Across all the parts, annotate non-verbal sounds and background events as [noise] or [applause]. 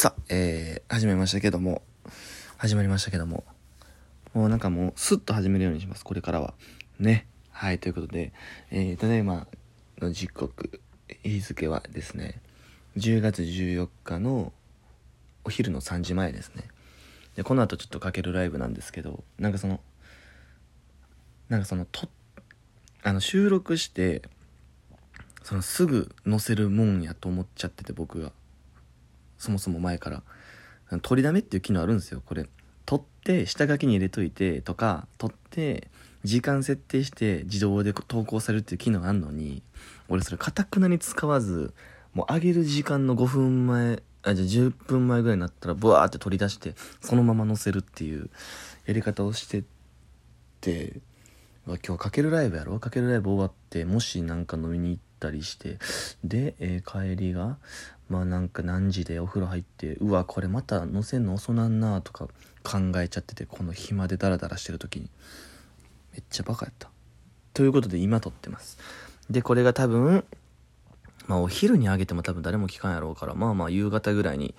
さあ、えー、始めましたけども、始まりましたけども、もうなんかもう、スッと始めるようにします、これからは。ね。はい、ということで、えー、ただいまの時刻、日付はですね、10月14日のお昼の3時前ですね。で、この後ちょっとかけるライブなんですけど、なんかその、なんかその、と、あの、収録して、そのすぐ載せるもんやと思っちゃってて僕がそもそも前から。取りだめっていう機能あるんですよこれ。取って下書きに入れといてとか取って時間設定して自動で投稿されるっていう機能あんのに俺それかたくなに使わずもう上げる時間の5分前あじゃあ10分前ぐらいになったらブワーって取り出してそのまま載せるっていうやり方をしてって今日かけるライブやろ？かけるライブ終わってもしなんか飲みに行ったりしてで、えー、帰りがまあなんか何時でお風呂入ってうわこれまた乗せんの遅なんなとか考えちゃっててこの暇でダラダラしてる時に。めっちゃバカやった。ということで今撮ってます。でこれが多分まあお昼にあげても多分誰も聞かんやろうからまあまあ夕方ぐらいに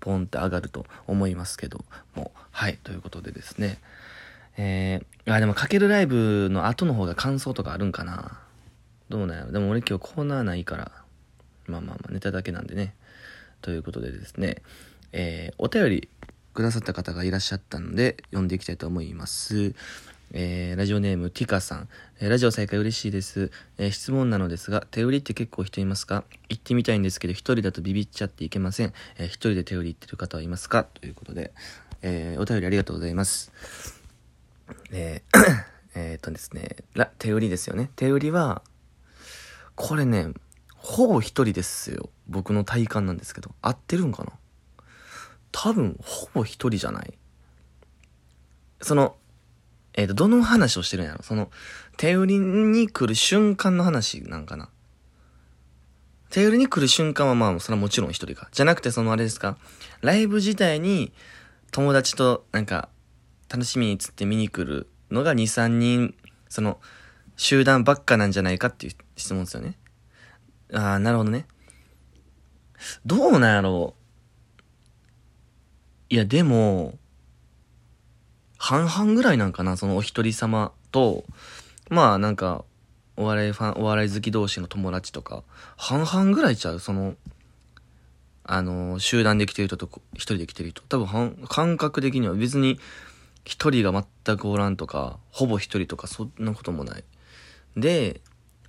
ポンって上がると思いますけどもはいということでですね。えー、あでもかけるライブの後の方が感想とかあるんかな。どうなんやろ。でも俺今日コーナーないから。まあまあまあネタだけなんでね。ということでですね、えー、お便りくださった方がいらっしゃったので、読んでいきたいと思います。えー、ラジオネームティカさん、えー、ラジオ再開嬉しいです、えー、質問なのですが、手売りって結構人いますか？行ってみたいんですけど、一人だとビビっちゃっていけません。え一人で手売り行ってる方はいますか？ということで、えお便りありがとうございます。え [coughs] えっとですね、手売りですよね。手売りは、これね、ほぼ一人ですよ。僕の体感なんですけど。合ってるんかな？多分、ほぼ一人じゃないその、えっ、ー、と、どの話をしてるんやろ？その、手売りに来る瞬間の話なんかな？手売りに来る瞬間はまあ、それはもちろん一人か。じゃなくて、そのあれですか？ライブ自体に友達となんか、楽しみにつって見に来るのが2、3人、その、集団ばっかなんじゃないかっていう質問ですよね。ああ、なるほどね。どうなんやろう。いや、でも、半々ぐらいなんかな、そのお一人様と、まあなんか、お笑いファン、お笑い好き同士の友達とか、半々ぐらいちゃう、その、あの、集団で来てる人と一人で来てる人。多分、感覚的には別に、一人が全くおらんとか、ほぼ一人とか、そんなこともない。で、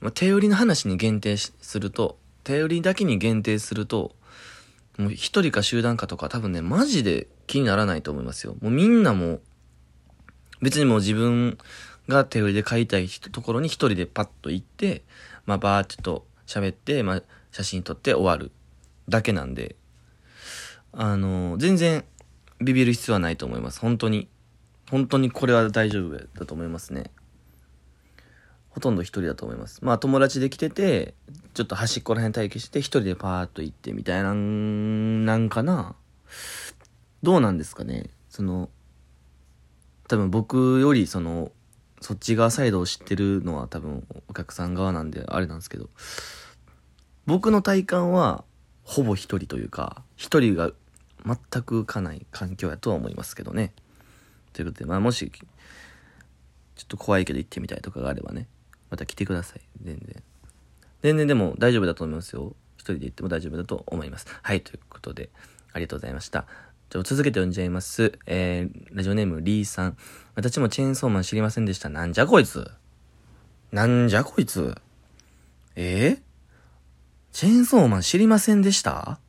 まあ、手売りの話に限定すると、手売りだけに限定すると、もう一人か集団かとか多分ね、マジで気にならないと思いますよ。もうみんなも、別にもう自分が手売りで買いたいところに一人でパッと行って、まあバーってと喋って、まあ写真撮って終わるだけなんで、あのー、全然ビビる必要はないと思います。本当に。本当にこれは大丈夫だと思いますね。ほとんど一人だと思います。まあ友達で来てて、ちょっと端っこら辺待機して一人でパーッと行ってみたいな、なんかな。どうなんですかねその、多分僕よりその、そっち側サイドを知ってるのは多分お客さん側なんであれなんですけど、僕の体感はほぼ一人というか、一人が全く浮かない環境やとは思いますけどね。ということで、まあもし、ちょっと怖いけど行ってみたいとかがあればね、また来てください。全然。全然でも大丈夫だと思いますよ。一人で行っても大丈夫だと思います。はい、ということで、ありがとうございました。じゃあ続けて読んじゃいます。えー、ラジオネームリーさん。私もチェーンソーマン知りませんでした。なんじゃこいつ？なんじゃこいつ？えー、チェーンソーマン知りませんでした？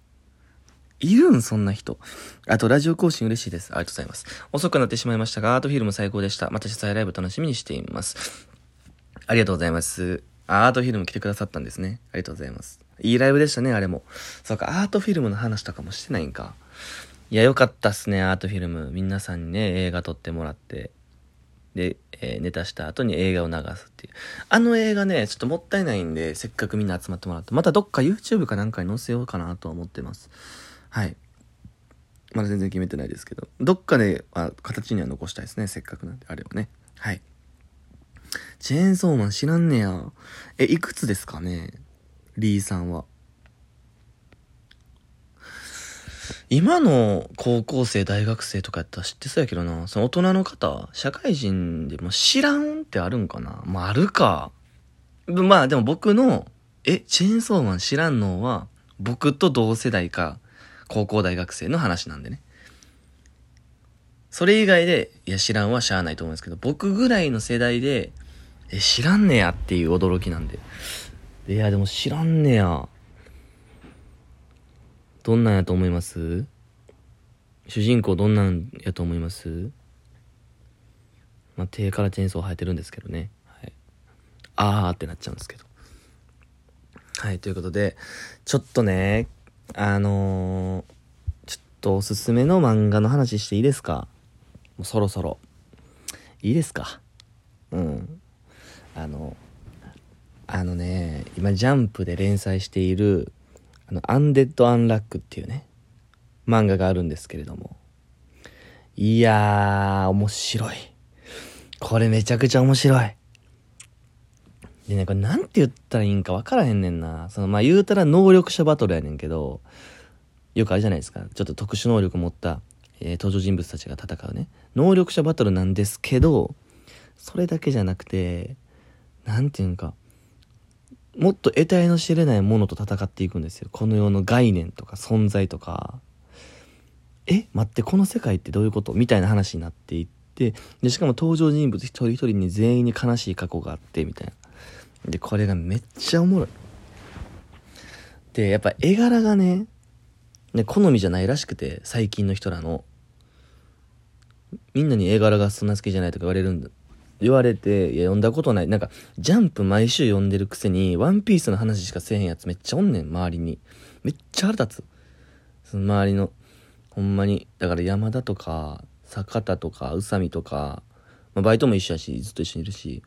いるんそんな人。あと、ラジオ更新嬉しいです。ありがとうございます。遅くなってしまいましたが、アートフィルム最高でした。また主催ライブ楽しみにしています。ありがとうございます。アートフィルム来てくださったんですね。ありがとうございます。いいライブでしたね、あれも。そうか、アートフィルムの話とかもしてないんか。いや、よかったっすね、アートフィルム。皆さんにね、映画撮ってもらって。で、えー、ネタした後に映画を流すっていう。あの映画ね、ちょっともったいないんで、せっかくみんな集まってもらって、またどっか YouTube かなんかに載せようかなとは思ってます。はい。まだ全然決めてないですけど、どっかで、あ、形には残したいですね、せっかくなんで、あれはね。はい。チェーンソーマン知らんねや。え、いくつですかね？リーさんは。今の高校生、大学生とかやったら知ってそうやけどな、その大人の方、社会人でも知らんってあるんかな？まあ、あるか。まあ、でも僕の、え、チェーンソーマン知らんのは、僕と同世代か、高校大学生の話なんでね。それ以外で、いや、知らんはしゃあないと思うんですけど、僕ぐらいの世代で、え、知らんねやっていう驚きなんで。いや、でも知らんねや。どんなんやと思います？主人公どんなんやと思います？まあ、手からチェーンソー生えてるんですけどね。はい。あーってなっちゃうんですけど。はい、ということで、ちょっとね、あのー、ちょっとおすすめの漫画の話していいですか？もうそろそろ。いいですか？うん。あの、あのね、今ジャンプで連載している、あの、アンデッド・アンラックっていうね、漫画があるんですけれども。いやー、面白い。これめちゃくちゃ面白い。でね、これなんて言ったらいいんか分からへんねんな。その、まあ、言うたら能力者バトルやねんけど、よくあるじゃないですか。ちょっと特殊能力持った、えー、登場人物たちが戦うね。能力者バトルなんですけど、それだけじゃなくて、なんていうんか、もっと得体の知れないものと戦っていくんですよ。この世の概念とか存在とか。え待って、この世界ってどういうこと？みたいな話になっていって、で、しかも登場人物一人一人に全員に悲しい過去があって、みたいな。で、これがめっちゃおもろい。で、やっぱ絵柄がね、ね、好みじゃないらしくて、最近の人らの。みんなに絵柄がそんな好きじゃないとか言われるんだ言われて、いや、読んだことない。なんか、ジャンプ毎週読んでるくせに、ワンピースの話しかせえへんやつめっちゃおんねん、周りに。めっちゃ腹立つ。その周りの、ほんまに。だから山田とか、坂田とか、宇佐美とか、まあ、バイトも一緒やし、ずっと一緒にいるし、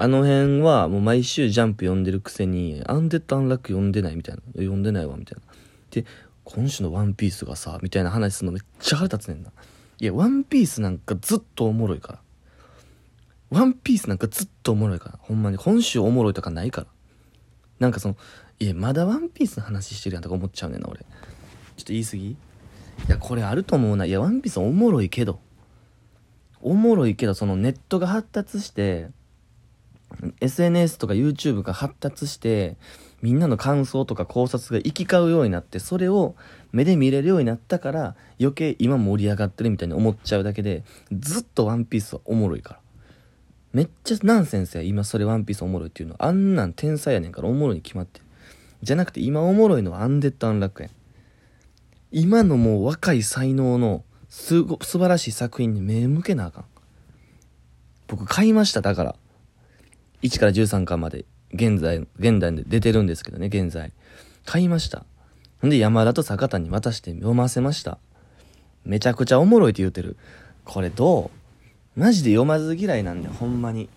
あの辺はもう毎週ジャンプ読んでるくせに、アンデッド・アンラック読んでないみたいな。読んでないわ、みたいな。で、今週のワンピースがさ、みたいな話するのめっちゃ腹立つねんな。いや、ワンピースなんかずっとおもろいから。ワンピースなんかずっとおもろいから。ほんまに。今週おもろいとかないから。なんかその、いや、まだワンピースの話してるやんとか思っちゃうねんな、俺。ちょっと言い過ぎ？いや、これあると思うな。いや、ワンピースおもろいけど。おもろいけど、そのネットが発達して、SNS とか YouTube が発達して、みんなの感想とか考察が行き交うようになって、それを目で見れるようになったから、余計今盛り上がってるみたいに思っちゃうだけで、ずっとワンピースはおもろいから。めっちゃナンセンスや今それワンピースおもろいっていうの。あんなん天才やねんからおもろいに決まってる。じゃなくて今おもろいのはアンデッド・アンラックや今のもう若い才能のすご素晴らしい作品に目向けなあかん。僕買いましただから。1から13巻まで。現在現代で出てるんですけどね現在。買いました。んで山田と坂田に渡して読ませました。めちゃくちゃおもろいって言うてる。これどうマジで読まず嫌いなんで、ほんまに。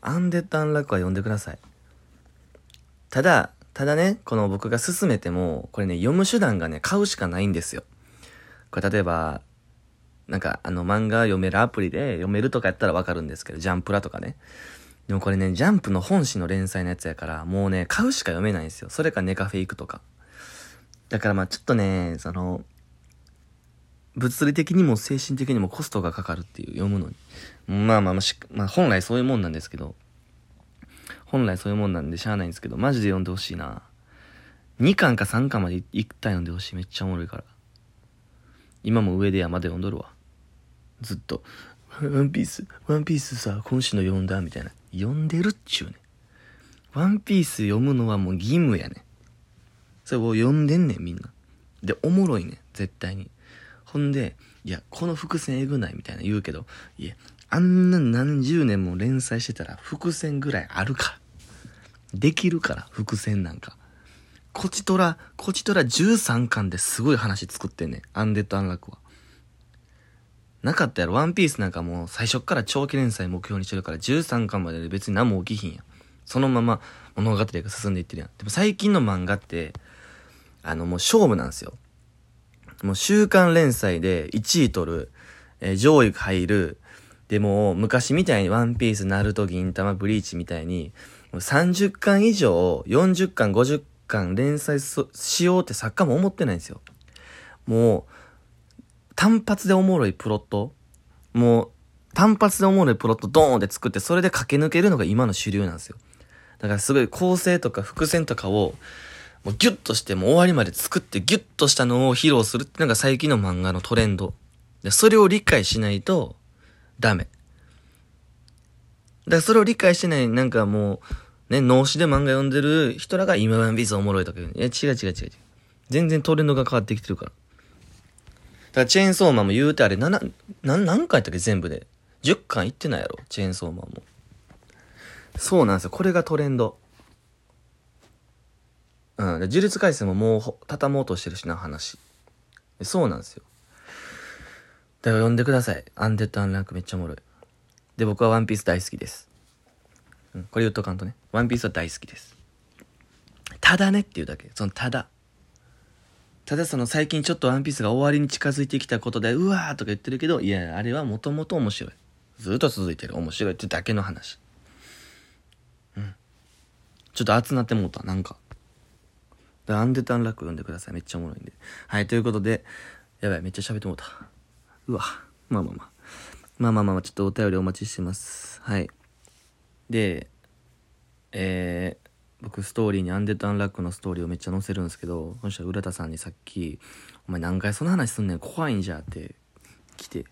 アンデッド・アンラックは読んでください。ただ、ただね、この僕が勧めても、これね、読む手段がね、買うしかないんですよ。これ例えば、なんか、あの、漫画読めるアプリで読めるとかやったらわかるんですけど、ジャンプラとかね。でもこれね、ジャンプの本誌の連載のやつやから、もうね、買うしか読めないんですよ。それかネカフェ行くとか。だからまあちょっとね、その、物理的にも精神的にもコストがかかるっていう読むのに。まあまあまあ、まあ、本来そういうもんなんですけど、本来そういうもんなんでしゃあないんですけど、マジで読んでほしいな。2巻か3巻まで一体読んでほしい。めっちゃおもろいから。今も上で山で読んどるわ。ずっと。ワンピース、ワンピースさ、今週の読んだみたいな。読んでるっちゅうね。ワンピース読むのはもう義務やね。それを読んでんねん、みんな。で、おもろいね絶対に。ほんで、いや、この伏線えぐないみたいな言うけど、いや、あんな何十年も連載してたら伏線ぐらいあるからできるから、伏線なんか。こちとら、こちとら13巻ですごい話作ってんねん。アンデッド・アンラックは。なかったやろ。ワンピースなんかもう最初っから長期連載目標にしてるから13巻までで別に何も起きひんやん。そのまま物語が進んでいってるやん。でも最近の漫画って、あのもう勝負なんですよ。もう週刊連載で1位取る、えー、上位入る、でも昔みたいにワンピース、ナルト、銀玉、ブリーチみたいに、30巻以上、40巻、50巻連載しようって作家も思ってないんですよ。もう、単発でおもろいプロット、もう、単発でおもろいプロットドーンって作って、それで駆け抜けるのが今の主流なんですよ。だからすごい構成とか伏線とかを、もうギュッとしてもう終わりまで作ってギュッとしたのを披露するってのが最近の漫画のトレンド。で、それを理解しないと、ダメ。だからそれを理解してない、なんかもう、ね、脳死で漫画読んでる人らが今ワンピースおもろいとか言う。いや、違う違う違う違う。全然トレンドが変わってきてるから。だからチェーンソーマンも言うてあれ、な、な、何回やったっけ？全部で。10巻いってないやろ？チェーンソーマンも。そうなんですよ。これがトレンド。うん。で、呪術廻戦ももう畳もうとしてるしな、話。そうなんですよ。だから読んでください。アンデッド・アンランクめっちゃおもろい。で、僕はワンピース大好きです。うん、これ言っとかんとね。ワンピースは大好きです。ただねっていうだけ。そのただ。ただその最近ちょっとワンピースが終わりに近づいてきたことで、うわーとか言ってるけど、いや、あれはもともと面白い。ずっと続いてる。面白いってだけの話。うん。ちょっと熱なってもうた、なんか。アンデタンラック読んでください。めっちゃおもろいんで。はい、ということで、やばい、めっちゃ喋ってもうた。うわ。まあまあまあ。まあまあまあ、ちょっとお便りお待ちしてます。はい。で、えー、僕ストーリーにアンデッド・アンラックのストーリーをめっちゃ載せるんですけど、そしたら浦田さんにさっき、お前何回その話すんねん、怖いんじゃって来て、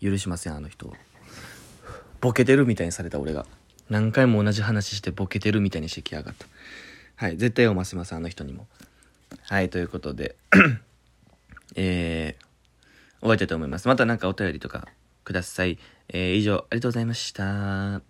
許しません、あの人。ボケてるみたいにされた俺が。何回も同じ話してボケてるみたいにしてきやがった。はい、絶対読ませます、あの人にも。はい、ということで、[clears throat] えー、終わりたいと思います。また何かお便りとかください。えー、以上、ありがとうございました。